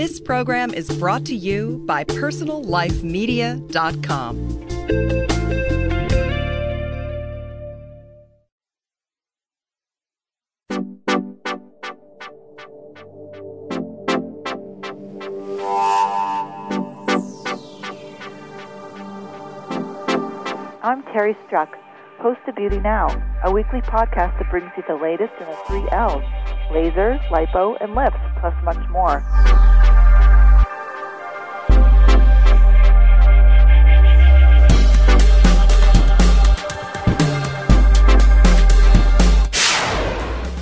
This program is brought to you by PersonalLifeMedia.com. I'm Terry Struck, host of Beauty Now, a weekly podcast that brings you the latest in the three L's lasers, lipo, and lips, plus much more.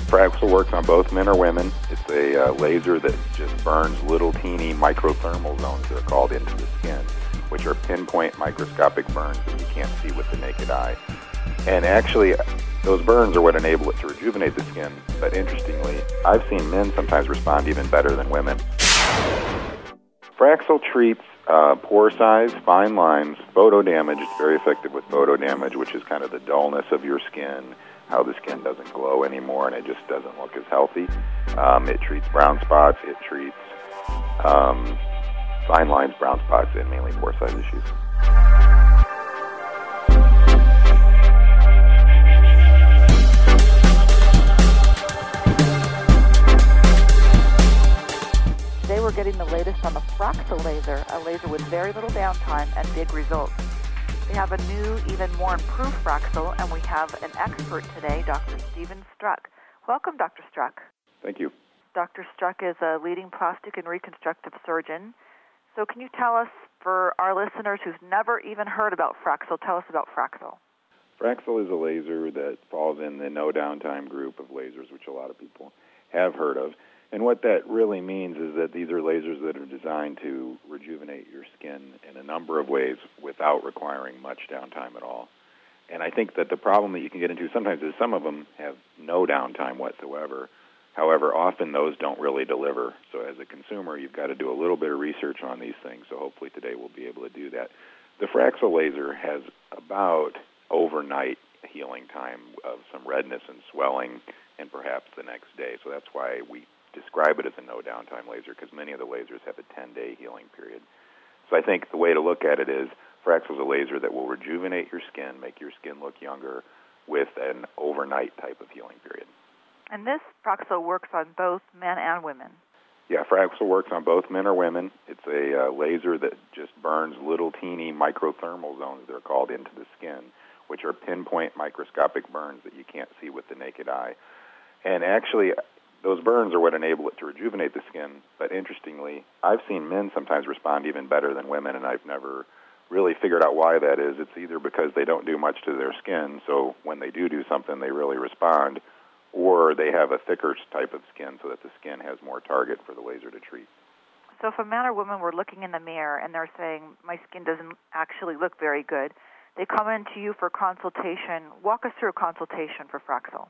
Fraxel works on both men or women. It's a uh, laser that just burns little teeny microthermal zones, they're called, into the skin, which are pinpoint microscopic burns that you can't see with the naked eye. And actually, those burns are what enable it to rejuvenate the skin. But interestingly, I've seen men sometimes respond even better than women. Fraxel treats uh, pore size, fine lines, photo damage. It's very effective with photo damage, which is kind of the dullness of your skin, how the skin doesn't glow anymore and it just doesn't look as healthy. Um, it treats brown spots. It treats um, fine lines, brown spots, and mainly pore size issues. Today we're getting the latest on the Fraxel laser, a laser with very little downtime and big results. We have a new, even more improved Fraxel, and we have an expert today, Dr. Stephen Struck. Welcome, Dr. Struck. Thank you. Dr. Struck is a leading plastic and reconstructive surgeon. So, can you tell us, for our listeners who've never even heard about Fraxel, tell us about Fraxel? Fraxel is a laser that falls in the no downtime group of lasers, which a lot of people have heard of. And what that really means is that these are lasers that are designed to rejuvenate your skin in a number of ways without requiring much downtime at all. And I think that the problem that you can get into sometimes is some of them have no downtime whatsoever. However, often those don't really deliver. So as a consumer, you've got to do a little bit of research on these things. So hopefully today we'll be able to do that. The Fraxel laser has about overnight healing time of some redness and swelling and perhaps the next day. So that's why we describe it as a no downtime laser because many of the lasers have a 10 day healing period. So I think the way to look at it is Fraxel is a laser that will rejuvenate your skin, make your skin look younger with an overnight type of healing period. And this Fraxel works on both men and women. Yeah, Fraxel works on both men or women. It's a uh, laser that just burns little teeny microthermal zones, they're called, into the skin, which are pinpoint microscopic burns that you can't see with the naked eye. And actually, those burns are what enable it to rejuvenate the skin. But interestingly, I've seen men sometimes respond even better than women, and I've never really figured out why that is. It's either because they don't do much to their skin, so when they do do something, they really respond, or they have a thicker type of skin so that the skin has more target for the laser to treat. So, if a man or woman were looking in the mirror and they're saying, My skin doesn't actually look very good, they come in to you for consultation. Walk us through a consultation for Fraxel.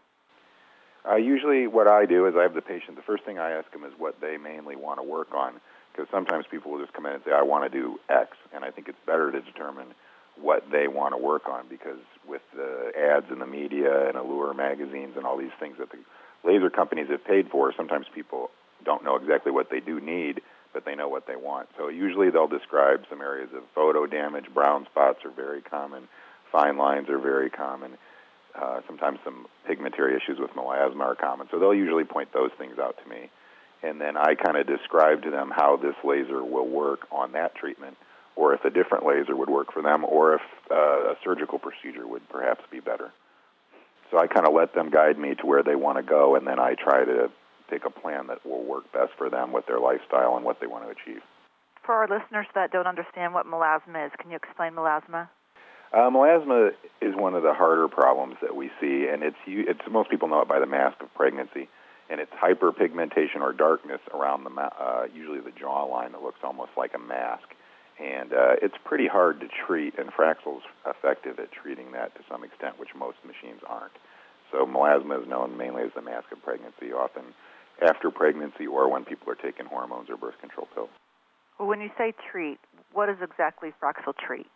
Uh, usually, what I do is I have the patient. The first thing I ask them is what they mainly want to work on, because sometimes people will just come in and say, "I want to do X," and I think it's better to determine what they want to work on, because with the ads in the media and Allure magazines and all these things that the laser companies have paid for, sometimes people don't know exactly what they do need, but they know what they want. So usually they'll describe some areas of photo damage. Brown spots are very common. Fine lines are very common uh, sometimes some pigmentary issues with melasma are common. So they'll usually point those things out to me. And then I kind of describe to them how this laser will work on that treatment, or if a different laser would work for them, or if uh, a surgical procedure would perhaps be better. So I kind of let them guide me to where they want to go, and then I try to pick a plan that will work best for them with their lifestyle and what they want to achieve. For our listeners that don't understand what melasma is, can you explain melasma? Uh, melasma is one of the harder problems that we see, and it's, it's most people know it by the mask of pregnancy, and it's hyperpigmentation or darkness around the uh, usually the jawline that looks almost like a mask, and uh, it's pretty hard to treat. And Fraxel's effective at treating that to some extent, which most machines aren't. So melasma is known mainly as the mask of pregnancy, often after pregnancy or when people are taking hormones or birth control pills. Well, when you say treat, what does exactly Fraxel treat?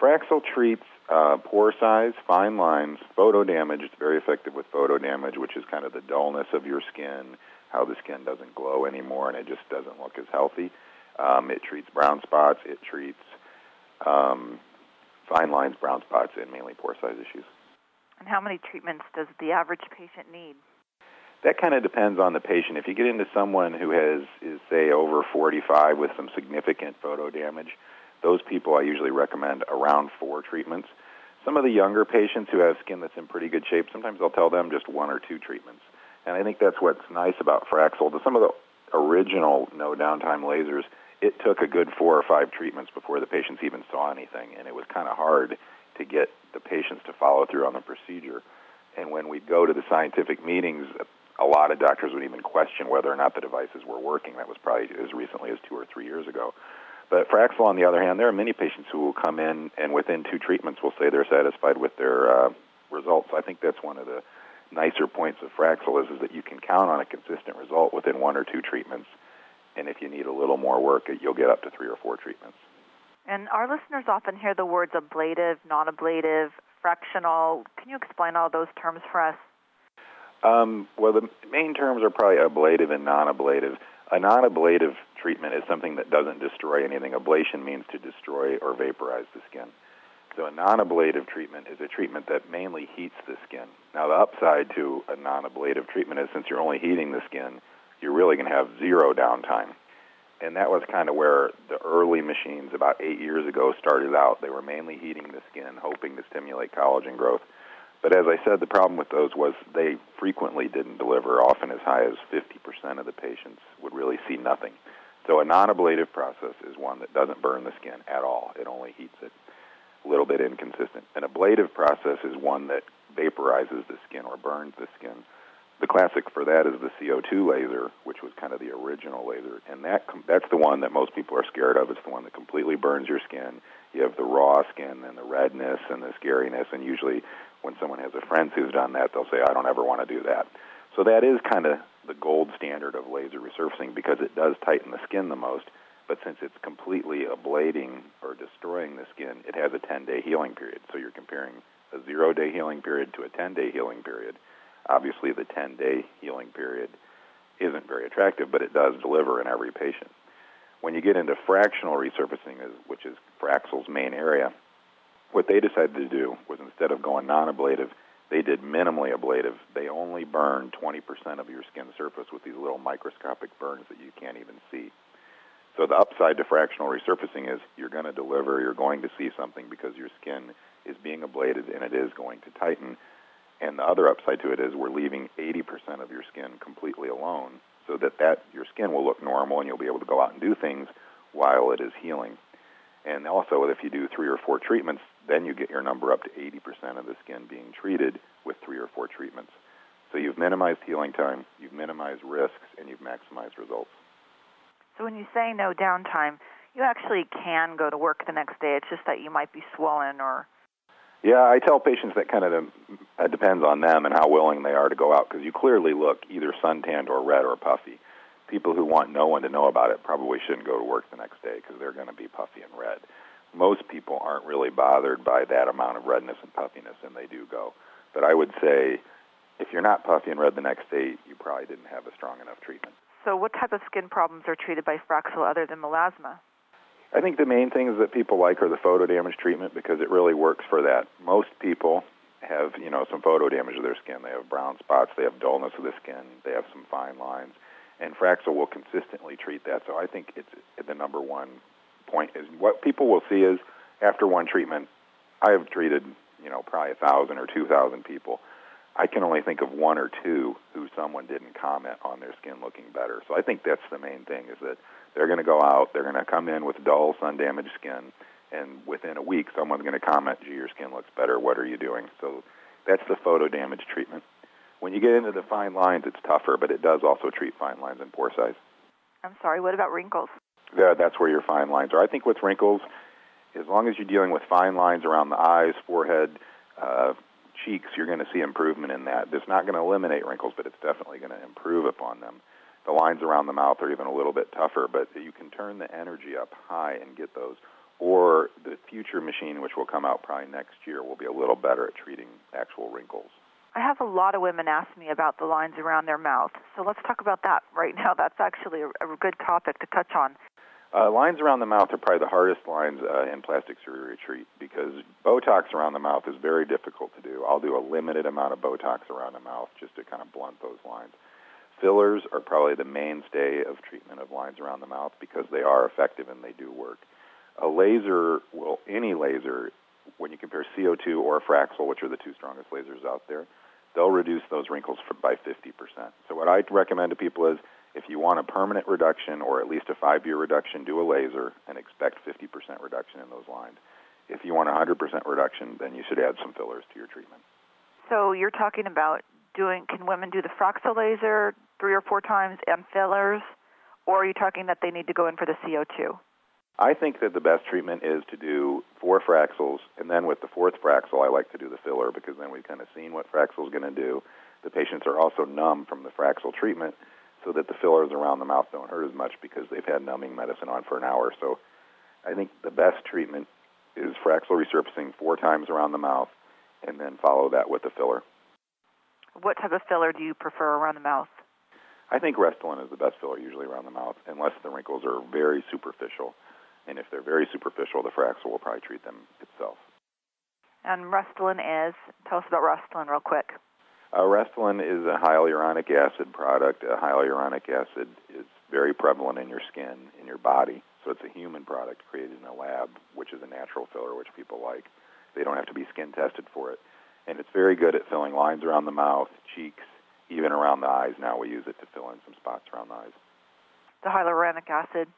Fraxel treats uh, pore size, fine lines, photo damage. It's very effective with photo damage, which is kind of the dullness of your skin, how the skin doesn't glow anymore and it just doesn't look as healthy. Um, it treats brown spots. It treats um, fine lines, brown spots, and mainly pore size issues. And how many treatments does the average patient need? That kind of depends on the patient. If you get into someone who has is say over 45 with some significant photo damage, those people I usually recommend around four treatments. Some of the younger patients who have skin that's in pretty good shape, sometimes I'll tell them just one or two treatments. And I think that's what's nice about Fraxel. To some of the original no downtime lasers, it took a good four or five treatments before the patients even saw anything, and it was kind of hard to get the patients to follow through on the procedure. And when we'd go to the scientific meetings, a lot of doctors would even question whether or not the devices were working. That was probably as recently as two or three years ago. But Fraxel, on the other hand, there are many patients who will come in and within two treatments will say they're satisfied with their uh, results. I think that's one of the nicer points of Fraxel is, is that you can count on a consistent result within one or two treatments. And if you need a little more work, you'll get up to three or four treatments. And our listeners often hear the words ablative, non ablative, fractional. Can you explain all those terms for us? Um, well, the main terms are probably ablative and non ablative. A non ablative treatment is something that doesn't destroy anything. Ablation means to destroy or vaporize the skin. So a non-ablative treatment is a treatment that mainly heats the skin. Now the upside to a non-ablative treatment is since you're only heating the skin, you're really going to have zero downtime. And that was kind of where the early machines about eight years ago started out. They were mainly heating the skin, hoping to stimulate collagen growth. But as I said, the problem with those was they frequently didn't deliver, often as high as 50% of the patients would really see nothing. So a non-ablative process is one that doesn't burn the skin at all. It only heats it. A little bit inconsistent. An ablative process is one that vaporizes the skin or burns the skin. The classic for that is the CO2 laser, which was kind of the original laser, and that that's the one that most people are scared of. It's the one that completely burns your skin. You have the raw skin and the redness and the scariness, and usually when someone has a friend who's done that, they'll say, "I don't ever want to do that." So that is kind of the gold standard of laser resurfacing because it does tighten the skin the most. But since it's completely ablating or destroying the skin, it has a 10 day healing period. So you're comparing a zero day healing period to a 10 day healing period. Obviously, the 10 day healing period isn't very attractive, but it does deliver in every patient. When you get into fractional resurfacing, which is Fraxel's main area, what they decided to do was instead of going non ablative, they did minimally ablative. They only burn 20% of your skin surface with these little microscopic burns that you can't even see. So the upside to fractional resurfacing is you're going to deliver, you're going to see something because your skin is being ablated and it is going to tighten. And the other upside to it is we're leaving 80% of your skin completely alone so that, that your skin will look normal and you'll be able to go out and do things while it is healing. And also, if you do three or four treatments, then you get your number up to 80% of the skin being treated with three or four treatments. So you've minimized healing time, you've minimized risks, and you've maximized results. So when you say no downtime, you actually can go to work the next day. It's just that you might be swollen or. Yeah, I tell patients that kind of uh, it depends on them and how willing they are to go out because you clearly look either suntanned or red or puffy people who want no one to know about it probably shouldn't go to work the next day because they're going to be puffy and red. Most people aren't really bothered by that amount of redness and puffiness, and they do go. But I would say if you're not puffy and red the next day, you probably didn't have a strong enough treatment. So, what type of skin problems are treated by Fraxel other than melasma? I think the main things that people like are the photo damage treatment because it really works for that. Most people have, you know, some photo damage of their skin. They have brown spots, they have dullness of the skin, they have some fine lines and Fraxel will consistently treat that. So I think it's the number one point is what people will see is after one treatment, I have treated you know probably a thousand or two thousand people. I can only think of one or two who someone didn't comment on their skin looking better. So I think that's the main thing is that they're going to go out, they're going to come in with dull sun damaged skin, and within a week someone's going to comment, "Gee, your skin looks better. What are you doing?" So that's the photo damage treatment. When you get into the fine lines, it's tougher, but it does also treat fine lines and pore size. I'm sorry, what about wrinkles? That's where your fine lines are. I think with wrinkles, as long as you're dealing with fine lines around the eyes, forehead, uh, cheeks, you're going to see improvement in that. It's not going to eliminate wrinkles, but it's definitely going to improve upon them. The lines around the mouth are even a little bit tougher, but you can turn the energy up high and get those. Or the future machine, which will come out probably next year, will be a little better at treating actual wrinkles. I have a lot of women ask me about the lines around their mouth. So let's talk about that right now. That's actually a good topic to touch on. Uh, lines around the mouth are probably the hardest lines uh, in plastic surgery treat because Botox around the mouth is very difficult to do. I'll do a limited amount of Botox around the mouth just to kind of blunt those lines. Fillers are probably the mainstay of treatment of lines around the mouth because they are effective and they do work. A laser will, any laser, when you compare CO2 or Fraxel, which are the two strongest lasers out there, they'll reduce those wrinkles by 50%. So what I recommend to people is if you want a permanent reduction or at least a five-year reduction, do a laser and expect 50% reduction in those lines. If you want 100% reduction, then you should add some fillers to your treatment. So you're talking about doing, can women do the Fraxel laser three or four times and fillers, or are you talking that they need to go in for the CO2? I think that the best treatment is to do four Fraxels, and then with the fourth Fraxel, I like to do the filler because then we've kind of seen what Fraxel is going to do. The patients are also numb from the Fraxel treatment, so that the fillers around the mouth don't hurt as much because they've had numbing medicine on for an hour. So I think the best treatment is Fraxel resurfacing four times around the mouth, and then follow that with the filler. What type of filler do you prefer around the mouth? I think Restylane is the best filler usually around the mouth, unless the wrinkles are very superficial. And if they're very superficial, the Fraxel will probably treat them itself. And Restylane is, tell us about Restylane real quick. Uh, Restylane is a hyaluronic acid product. Hyaluronic acid is very prevalent in your skin, in your body. So it's a human product created in a lab, which is a natural filler, which people like. They don't have to be skin tested for it. And it's very good at filling lines around the mouth, cheeks, even around the eyes. Now we use it to fill in some spots around the eyes. The hyaluronic acid,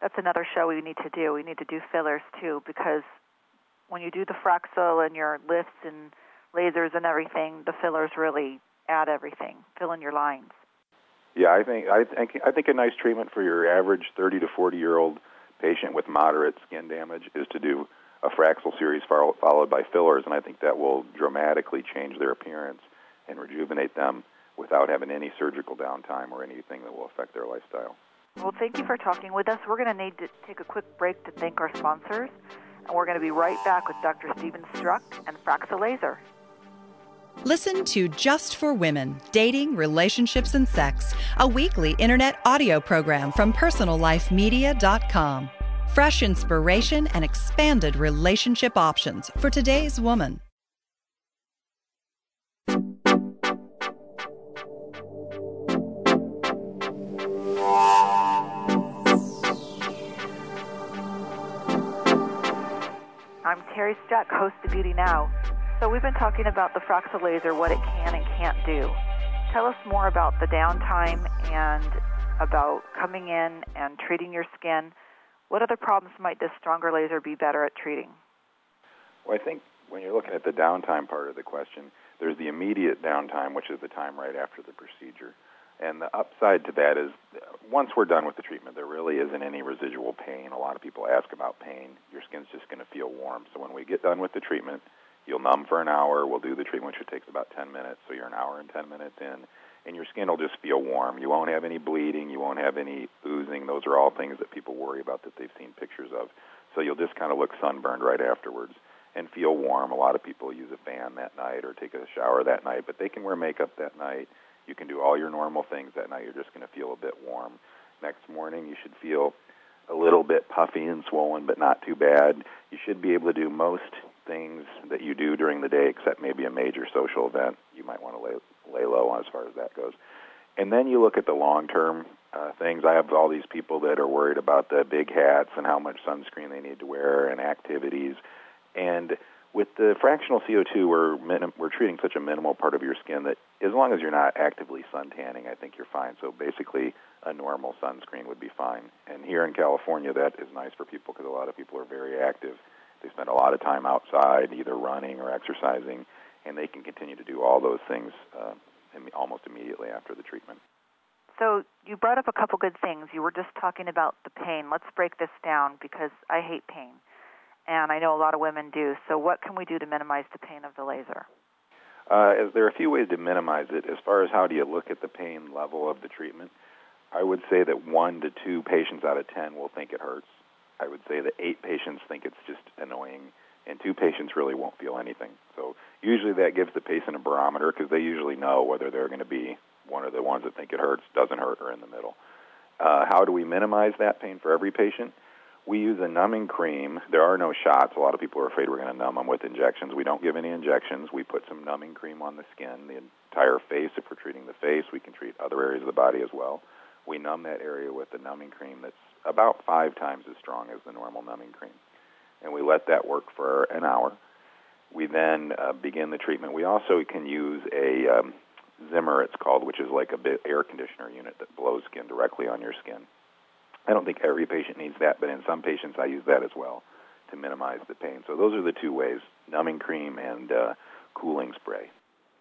that's another show we need to do. We need to do fillers too because when you do the Fraxel and your lifts and lasers and everything, the fillers really add everything, fill in your lines. Yeah, I think I think I think a nice treatment for your average 30 to 40 year old patient with moderate skin damage is to do a Fraxel series followed by fillers, and I think that will dramatically change their appearance and rejuvenate them without having any surgical downtime or anything that will affect their lifestyle. Well, thank you for talking with us. We're going to need to take a quick break to thank our sponsors, and we're going to be right back with Dr. Steven Struck and Fraxel Laser. Listen to Just for Women Dating, Relationships, and Sex, a weekly internet audio program from PersonalLifeMedia.com. Fresh inspiration and expanded relationship options for today's woman. I'm Terry Struck, host of Beauty Now. So we've been talking about the Fraxel laser, what it can and can't do. Tell us more about the downtime and about coming in and treating your skin. What other problems might this stronger laser be better at treating? Well, I think when you're looking at the downtime part of the question, there's the immediate downtime, which is the time right after the procedure. And the upside to that is once we're done with the treatment, there really isn't any residual pain. A lot of people ask about pain. Your skin's just going to feel warm. So when we get done with the treatment, You'll numb for an hour. We'll do the treatment, which takes about 10 minutes. So you're an hour and 10 minutes in, and your skin will just feel warm. You won't have any bleeding. You won't have any oozing. Those are all things that people worry about that they've seen pictures of. So you'll just kind of look sunburned right afterwards and feel warm. A lot of people use a fan that night or take a shower that night, but they can wear makeup that night. You can do all your normal things that night. You're just going to feel a bit warm. Next morning, you should feel a little bit puffy and swollen, but not too bad. You should be able to do most things that you do during the day, except maybe a major social event. You might want to lay, lay low on as far as that goes. And then you look at the long term uh, things. I have all these people that are worried about the big hats and how much sunscreen they need to wear and activities. And with the fractional CO2, we're minim- we're treating such a minimal part of your skin that as long as you're not actively sun tanning, I think you're fine. So basically, a normal sunscreen would be fine. And here in California, that is nice for people because a lot of people are very active they spend a lot of time outside, either running or exercising, and they can continue to do all those things uh, almost immediately after the treatment. So you brought up a couple good things. You were just talking about the pain. Let's break this down because I hate pain, and I know a lot of women do. So what can we do to minimize the pain of the laser? Uh, there are a few ways to minimize it. As far as how do you look at the pain level of the treatment, I would say that one to two patients out of ten will think it hurts. I would say that eight patients think it's just annoying, and two patients really won't feel anything. So usually that gives the patient a barometer because they usually know whether they're going to be one of the ones that think it hurts, doesn't hurt, or in the middle. Uh, how do we minimize that pain for every patient? We use a numbing cream. There are no shots. A lot of people are afraid we're going to numb them with injections. We don't give any injections. We put some numbing cream on the skin, the entire face. If we're treating the face, we can treat other areas of the body as well. We numb that area with the numbing cream that's about five times as strong as the normal numbing cream. And we let that work for an hour. We then uh, begin the treatment. We also can use a um, Zimmer, it's called, which is like a bit air conditioner unit that blows skin directly on your skin. I don't think every patient needs that, but in some patients I use that as well to minimize the pain. So those are the two ways: numbing cream and uh, cooling spray.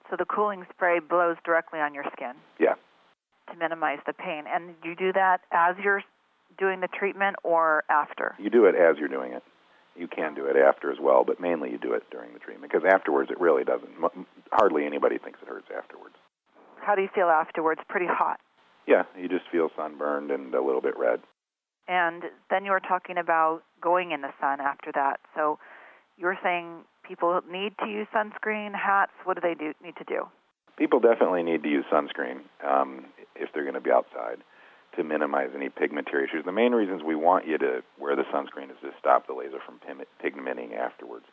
So the cooling spray blows directly on your skin. Yeah. To minimize the pain, and you do that as you're doing the treatment or after. You do it as you're doing it. You can do it after as well, but mainly you do it during the treatment because afterwards it really doesn't. Hardly anybody thinks it hurts afterwards. How do you feel afterwards? Pretty hot. Yeah, you just feel sunburned and a little bit red. And then you were talking about going in the sun after that. So you're saying people need to use sunscreen, hats. What do they do need to do? People definitely need to use sunscreen um, if they're going to be outside to minimize any pigmentary issues. The main reasons we want you to wear the sunscreen is to stop the laser from pigmenting afterwards.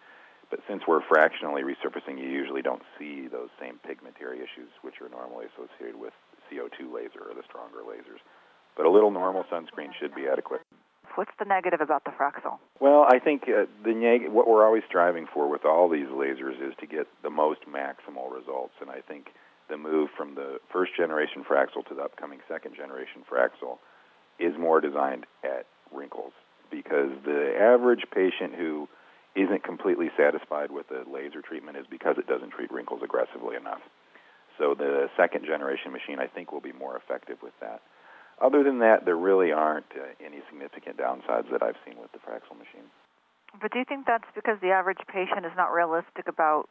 But since we're fractionally resurfacing, you usually don't see those same pigmentary issues, which are normally associated with CO2 laser or the stronger lasers. But a little normal sunscreen should be adequate. What's the negative about the Fraxel? Well, I think uh, the neg- what we're always striving for with all these lasers is to get the most maximal results, and I think the move from the first generation Fraxel to the upcoming second generation Fraxel is more designed at wrinkles because the average patient who isn't completely satisfied with the laser treatment is because it doesn't treat wrinkles aggressively enough. So the second generation machine, I think, will be more effective with that. Other than that, there really aren't uh, any significant downsides that I've seen with the Fraxel machine. But do you think that's because the average patient is not realistic about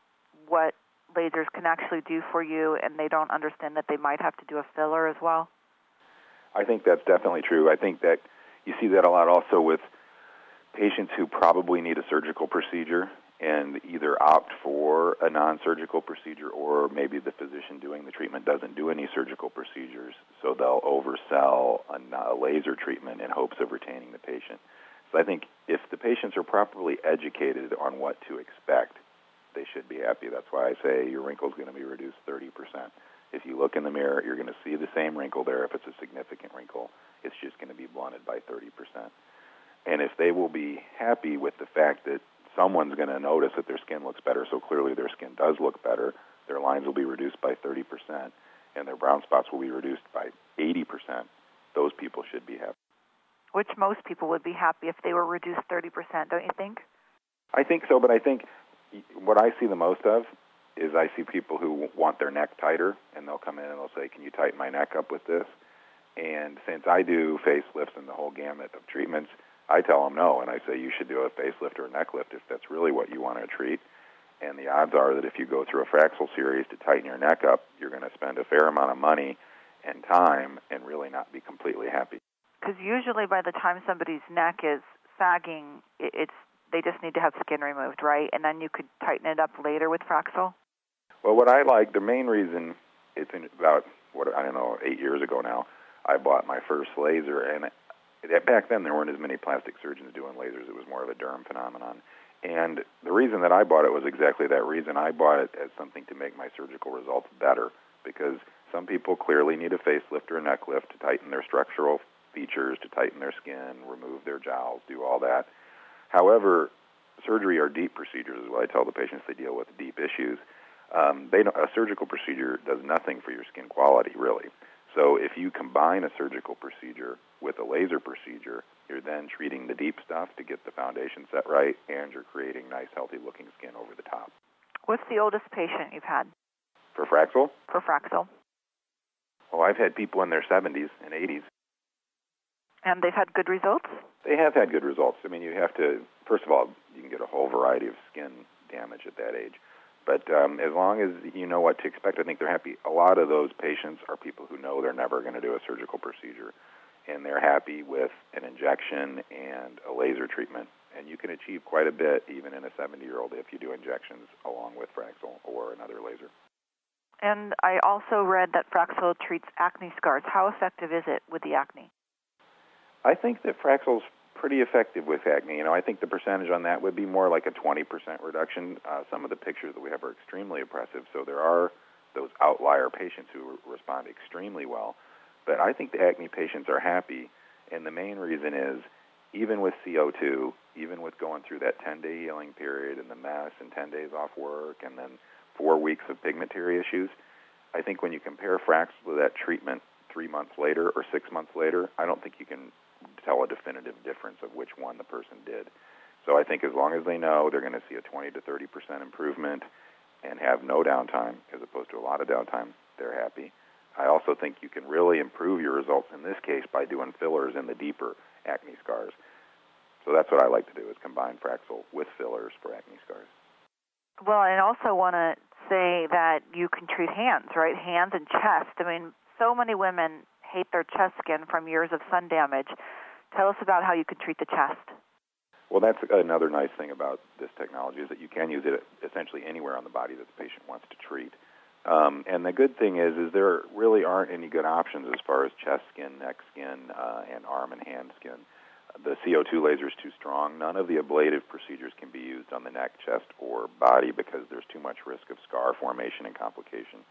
what lasers can actually do for you and they don't understand that they might have to do a filler as well? I think that's definitely true. I think that you see that a lot also with patients who probably need a surgical procedure and either opt for a non-surgical procedure or maybe the physician doing the treatment doesn't do any surgical procedures so they'll oversell a, laser treatment in hopes of retaining the patient so i think if the patients are properly educated on what to expect they should be happy that's why i say your wrinkle is going to be reduced 30% if you look in the mirror you're going to see the same wrinkle there if it's a significant wrinkle it's just going to be blunted by 30% and if they will be happy with the fact that someone's going to notice that their skin looks better, so clearly their skin does look better. Their lines will be reduced by 30%, and their brown spots will be reduced by 80%. Those people should be happy. Which most people would be happy if they were reduced 30%, don't you think? I think so, but I think what I see the most of is I see people who want their neck tighter, and they'll come in and they'll say, Can you tighten my neck up with this? And since I do facelifts and the whole gamut of treatments, I tell them no, and I say you should do a facelift or a neck lift if that's really what you want to treat. And the odds are that if you go through a Fraxel series to tighten your neck up, you're going to spend a fair amount of money and time and really not be completely happy. Because usually by the time somebody's neck is sagging, it's they just need to have skin removed, right? And then you could tighten it up later with Fraxel. Well, what I like, the main reason, it's about what I don't know, eight years ago now. I bought my first laser, and back then there weren't as many plastic surgeons doing lasers. It was more of a derm phenomenon. And the reason that I bought it was exactly that reason. I bought it as something to make my surgical results better because some people clearly need a facelift or a neck lift to tighten their structural features, to tighten their skin, remove their jowls, do all that. However, surgery are deep procedures, is what I tell the patients. They deal with deep issues. Um, they don't, a surgical procedure does nothing for your skin quality, really. So if you combine a surgical procedure with a laser procedure, you're then treating the deep stuff to get the foundation set right, and you're creating nice, healthy looking skin over the top. What's the oldest patient you've had? For Fraxel? For Fraxel. Oh, I've had people in their 70s and 80s. And they've had good results? They have had good results. I mean, you have to, first of all, you can get a whole variety of skin damage at that age. But um, as long as you know what to expect, I think they're happy. A lot of those patients are people who know they're never going to do a surgical procedure, and they're happy with an injection and a laser treatment. And you can achieve quite a bit even in a 70 year old if you do injections along with Fraxel or another laser. And I also read that Fraxel treats acne scars. How effective is it with the acne? I think that Fraxel's pretty effective with acne. You know, I think the percentage on that would be more like a 20% reduction. Uh, some of the pictures that we have are extremely impressive, so there are those outlier patients who respond extremely well. But I think the acne patients are happy, and the main reason is even with CO2, even with going through that 10 day healing period and the mess and 10 days off work and then four weeks of pigmentary issues, I think when you compare Fraxel to that treatment three months later or six months later, I don't think you can tell a definitive difference of which one the person did. So I think as long as they know they're going to see a 20 to 30 percent improvement and have no downtime as opposed to a lot of downtime, they're happy. I also think you can really improve your results in this case by doing fillers in the deeper acne scars. So that's what I like to do is combine Fraxel with fillers for acne scars. Well, I also want to say that you can treat hands, right? Hands and chest. I mean, so many women hate their chest skin from years of sun damage. Tell us about how you can treat the chest. Well, that's another nice thing about this technology is that you can use it essentially anywhere on the body that the patient wants to treat. Um, and the good thing is, is there really aren't any good options as far as chest skin, neck skin, uh, and arm and hand skin. The CO2 laser is too strong. None of the ablative procedures can be used on the neck, chest, or body because there's too much risk of scar formation and complication.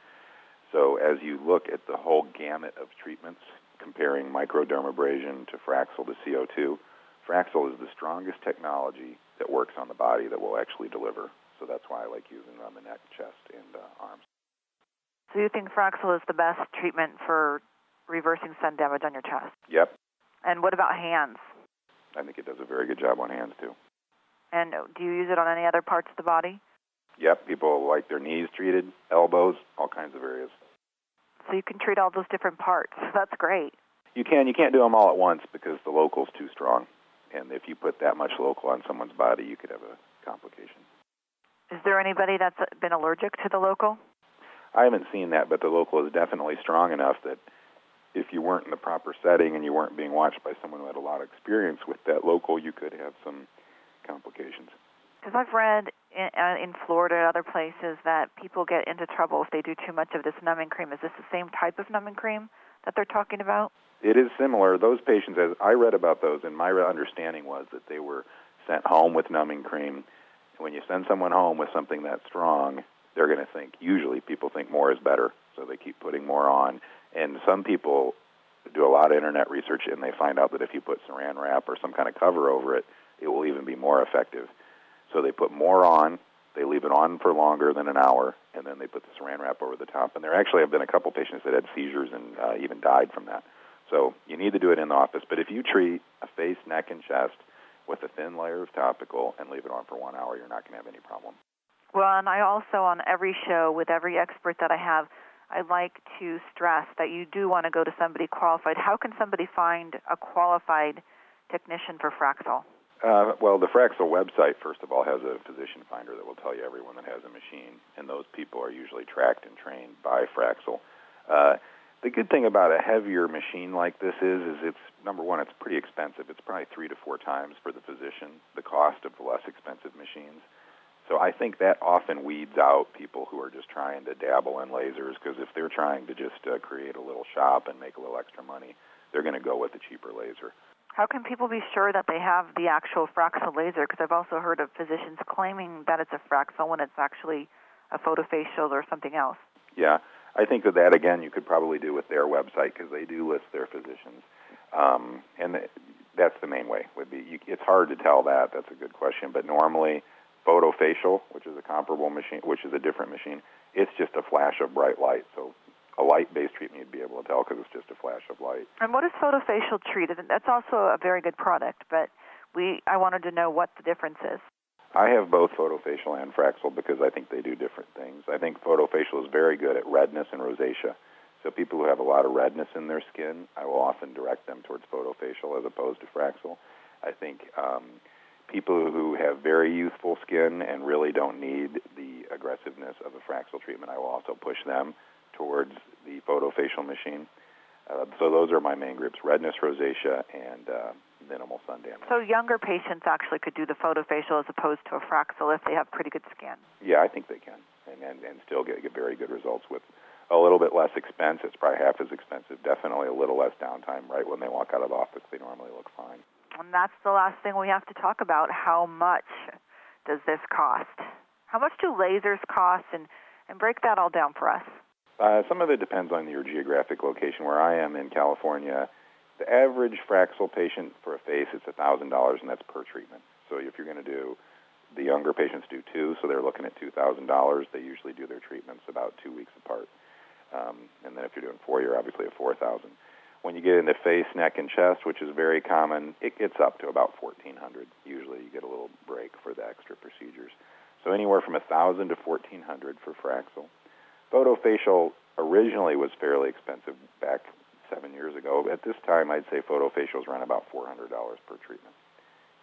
So as you look at the whole gamut of treatments, comparing microdermabrasion to Fraxel to CO2, Fraxel is the strongest technology that works on the body that will actually deliver. So that's why I like using it on the neck, chest, and uh, arms. So you think Fraxel is the best treatment for reversing sun damage on your chest? Yep. And what about hands? I think it does a very good job on hands too. And do you use it on any other parts of the body? Yep, people like their knees treated, elbows, all kinds of areas. So you can treat all those different parts. That's great. You can. You can't do them all at once because the local's too strong. And if you put that much local on someone's body, you could have a complication. Is there anybody that's been allergic to the local? I haven't seen that, but the local is definitely strong enough that if you weren't in the proper setting and you weren't being watched by someone who had a lot of experience with that local, you could have some complications. Because I've read in, uh, in Florida and other places that people get into trouble if they do too much of this numbing cream. Is this the same type of numbing cream that they're talking about? It is similar. Those patients, as I read about those, and my understanding was that they were sent home with numbing cream. And when you send someone home with something that strong, they're going to think, usually people think more is better, so they keep putting more on. And some people do a lot of internet research and they find out that if you put saran wrap or some kind of cover over it, it will even be more effective. So they put more on, they leave it on for longer than an hour, and then they put the saran wrap over the top. And there actually have been a couple patients that had seizures and uh, even died from that. So you need to do it in the office. But if you treat a face, neck, and chest with a thin layer of topical and leave it on for one hour, you're not going to have any problem. Well, and I also, on every show with every expert that I have, I like to stress that you do want to go to somebody qualified. How can somebody find a qualified technician for Fraxel? Uh, well, the Fraxel website, first of all, has a physician finder that will tell you everyone that has a machine, and those people are usually tracked and trained by Fraxel. Uh, the good thing about a heavier machine like this is, is it's number one, it's pretty expensive. It's probably three to four times for the physician the cost of the less expensive machines. So I think that often weeds out people who are just trying to dabble in lasers because if they're trying to just uh, create a little shop and make a little extra money, they're going to go with the cheaper laser. How can people be sure that they have the actual Fraxel laser? Because I've also heard of physicians claiming that it's a Fraxel when it's actually a photofacial or something else. Yeah, I think that that again you could probably do with their website because they do list their physicians, um, and that's the main way. Would be you, it's hard to tell that. That's a good question, but normally photofacial, which is a comparable machine, which is a different machine, it's just a flash of bright light. So a light-based treatment you'd be able to tell because it's just a flash of light. And what is photofacial treated? That's also a very good product, but we I wanted to know what the difference is. I have both photofacial and Fraxel because I think they do different things. I think photofacial is very good at redness and rosacea. So people who have a lot of redness in their skin, I will often direct them towards photofacial as opposed to Fraxel. I think um, people who have very youthful skin and really don't need the aggressiveness of a Fraxel treatment, I will also push them towards the photofacial machine. Uh, so those are my main groups: redness, rosacea, and uh, minimal sun damage. So younger patients actually could do the photofacial as opposed to a Fraxel if they have pretty good skin. Yeah, I think they can, and and, and still get, get very good results with a little bit less expense. It's probably half as expensive. Definitely a little less downtime. Right when they walk out of the office, they normally look fine. And that's the last thing we have to talk about. How much does this cost? How much do lasers cost? And and break that all down for us. Uh, some of it depends on your geographic location. Where I am in California, the average Fraxel patient for a face it's thousand dollars, and that's per treatment. So if you're going to do the younger patients do two, so they're looking at two thousand dollars. They usually do their treatments about two weeks apart. Um, and then if you're doing four, you're obviously at four thousand. When you get into face, neck, and chest, which is very common, it gets up to about fourteen hundred. Usually, you get a little break for the extra procedures. So anywhere from a thousand to fourteen hundred for Fraxel. Photofacial originally was fairly expensive back seven years ago. At this time, I'd say photofacials run about four hundred dollars per treatment.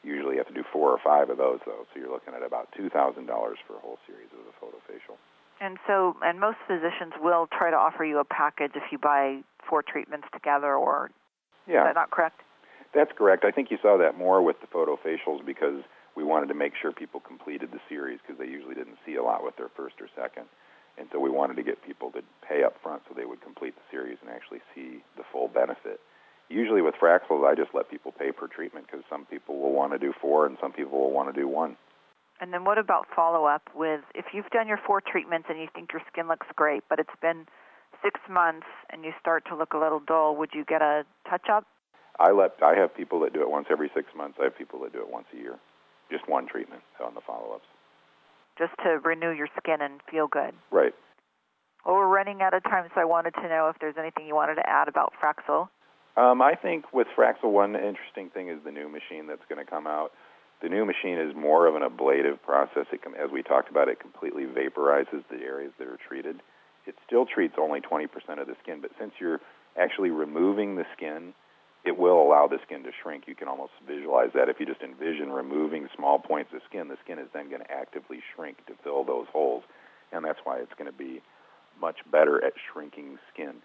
Usually, you have to do four or five of those, though, so you're looking at about two thousand dollars for a whole series of the photofacial. And so, and most physicians will try to offer you a package if you buy four treatments together, or yeah, is that not correct? That's correct. I think you saw that more with the photofacials because we wanted to make sure people completed the series because they usually didn't see a lot with their first or second. And so we wanted to get people to pay up front so they would complete the series and actually see the full benefit. Usually with Fraxels, I just let people pay per treatment because some people will want to do four and some people will want to do one. And then what about follow up with if you've done your four treatments and you think your skin looks great, but it's been six months and you start to look a little dull, would you get a touch up? I let I have people that do it once every six months. I have people that do it once a year, just one treatment on the follow ups. Just to renew your skin and feel good. Right. Well, we're running out of time, so I wanted to know if there's anything you wanted to add about Fraxel. Um, I think with Fraxel, one interesting thing is the new machine that's going to come out. The new machine is more of an ablative process. It as we talked about, it completely vaporizes the areas that are treated. It still treats only 20% of the skin, but since you're actually removing the skin, it will allow the skin to shrink. You can almost visualize that if you just envision removing small points of skin, the skin is then going to actively shrink to fill those holes, and that's why it's going to be much better at shrinking skin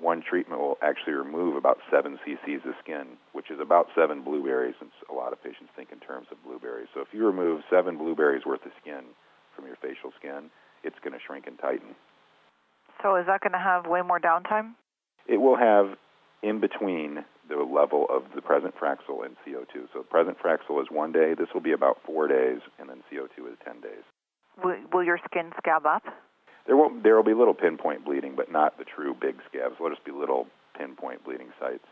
one treatment will actually remove about 7 cc's of skin, which is about 7 blueberries, since a lot of patients think in terms of blueberries. So if you remove 7 blueberries worth of skin from your facial skin, it's going to shrink and tighten. So is that going to have way more downtime? It will have in between the level of the present Fraxel and CO2. So present Fraxel is one day. This will be about four days, and then CO2 is 10 days. Will, will your skin scab up? There will there will be little pinpoint bleeding, but not the true big scabs. There'll just be little pinpoint bleeding sites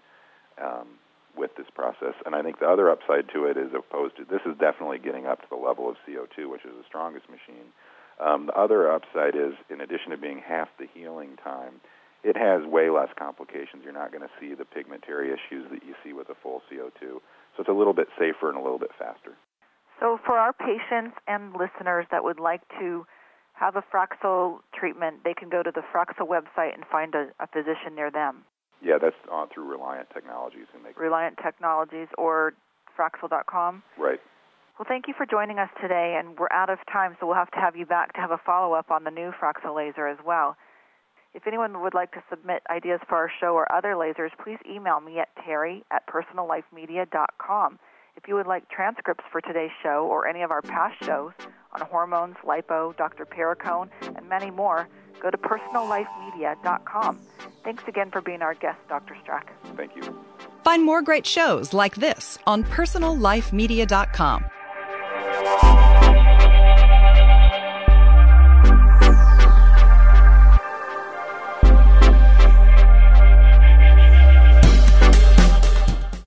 um, with this process. And I think the other upside to it is opposed to this is definitely getting up to the level of CO2, which is the strongest machine. Um, the other upside is, in addition to being half the healing time, it has way less complications. You're not going to see the pigmentary issues that you see with a full CO2. So it's a little bit safer and a little bit faster. So for our patients and listeners that would like to have a Fraxel treatment, they can go to the Fraxel website and find a, a physician near them. Yeah, that's uh, through Reliant Technologies. And they Reliant Technologies or Fraxel.com. Right. Well, thank you for joining us today, and we're out of time, so we'll have to have you back to have a follow up on the new Fraxel laser as well. If anyone would like to submit ideas for our show or other lasers, please email me at terry at personallifemedia.com. If you would like transcripts for today's show or any of our past shows on hormones, lipo, Dr. Perricone, and many more, go to personallifemedia.com. Thanks again for being our guest, Dr. Struck. Thank you. Find more great shows like this on personallifemedia.com